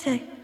take.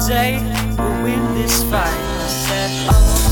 Someday we'll win this fight. I said, oh,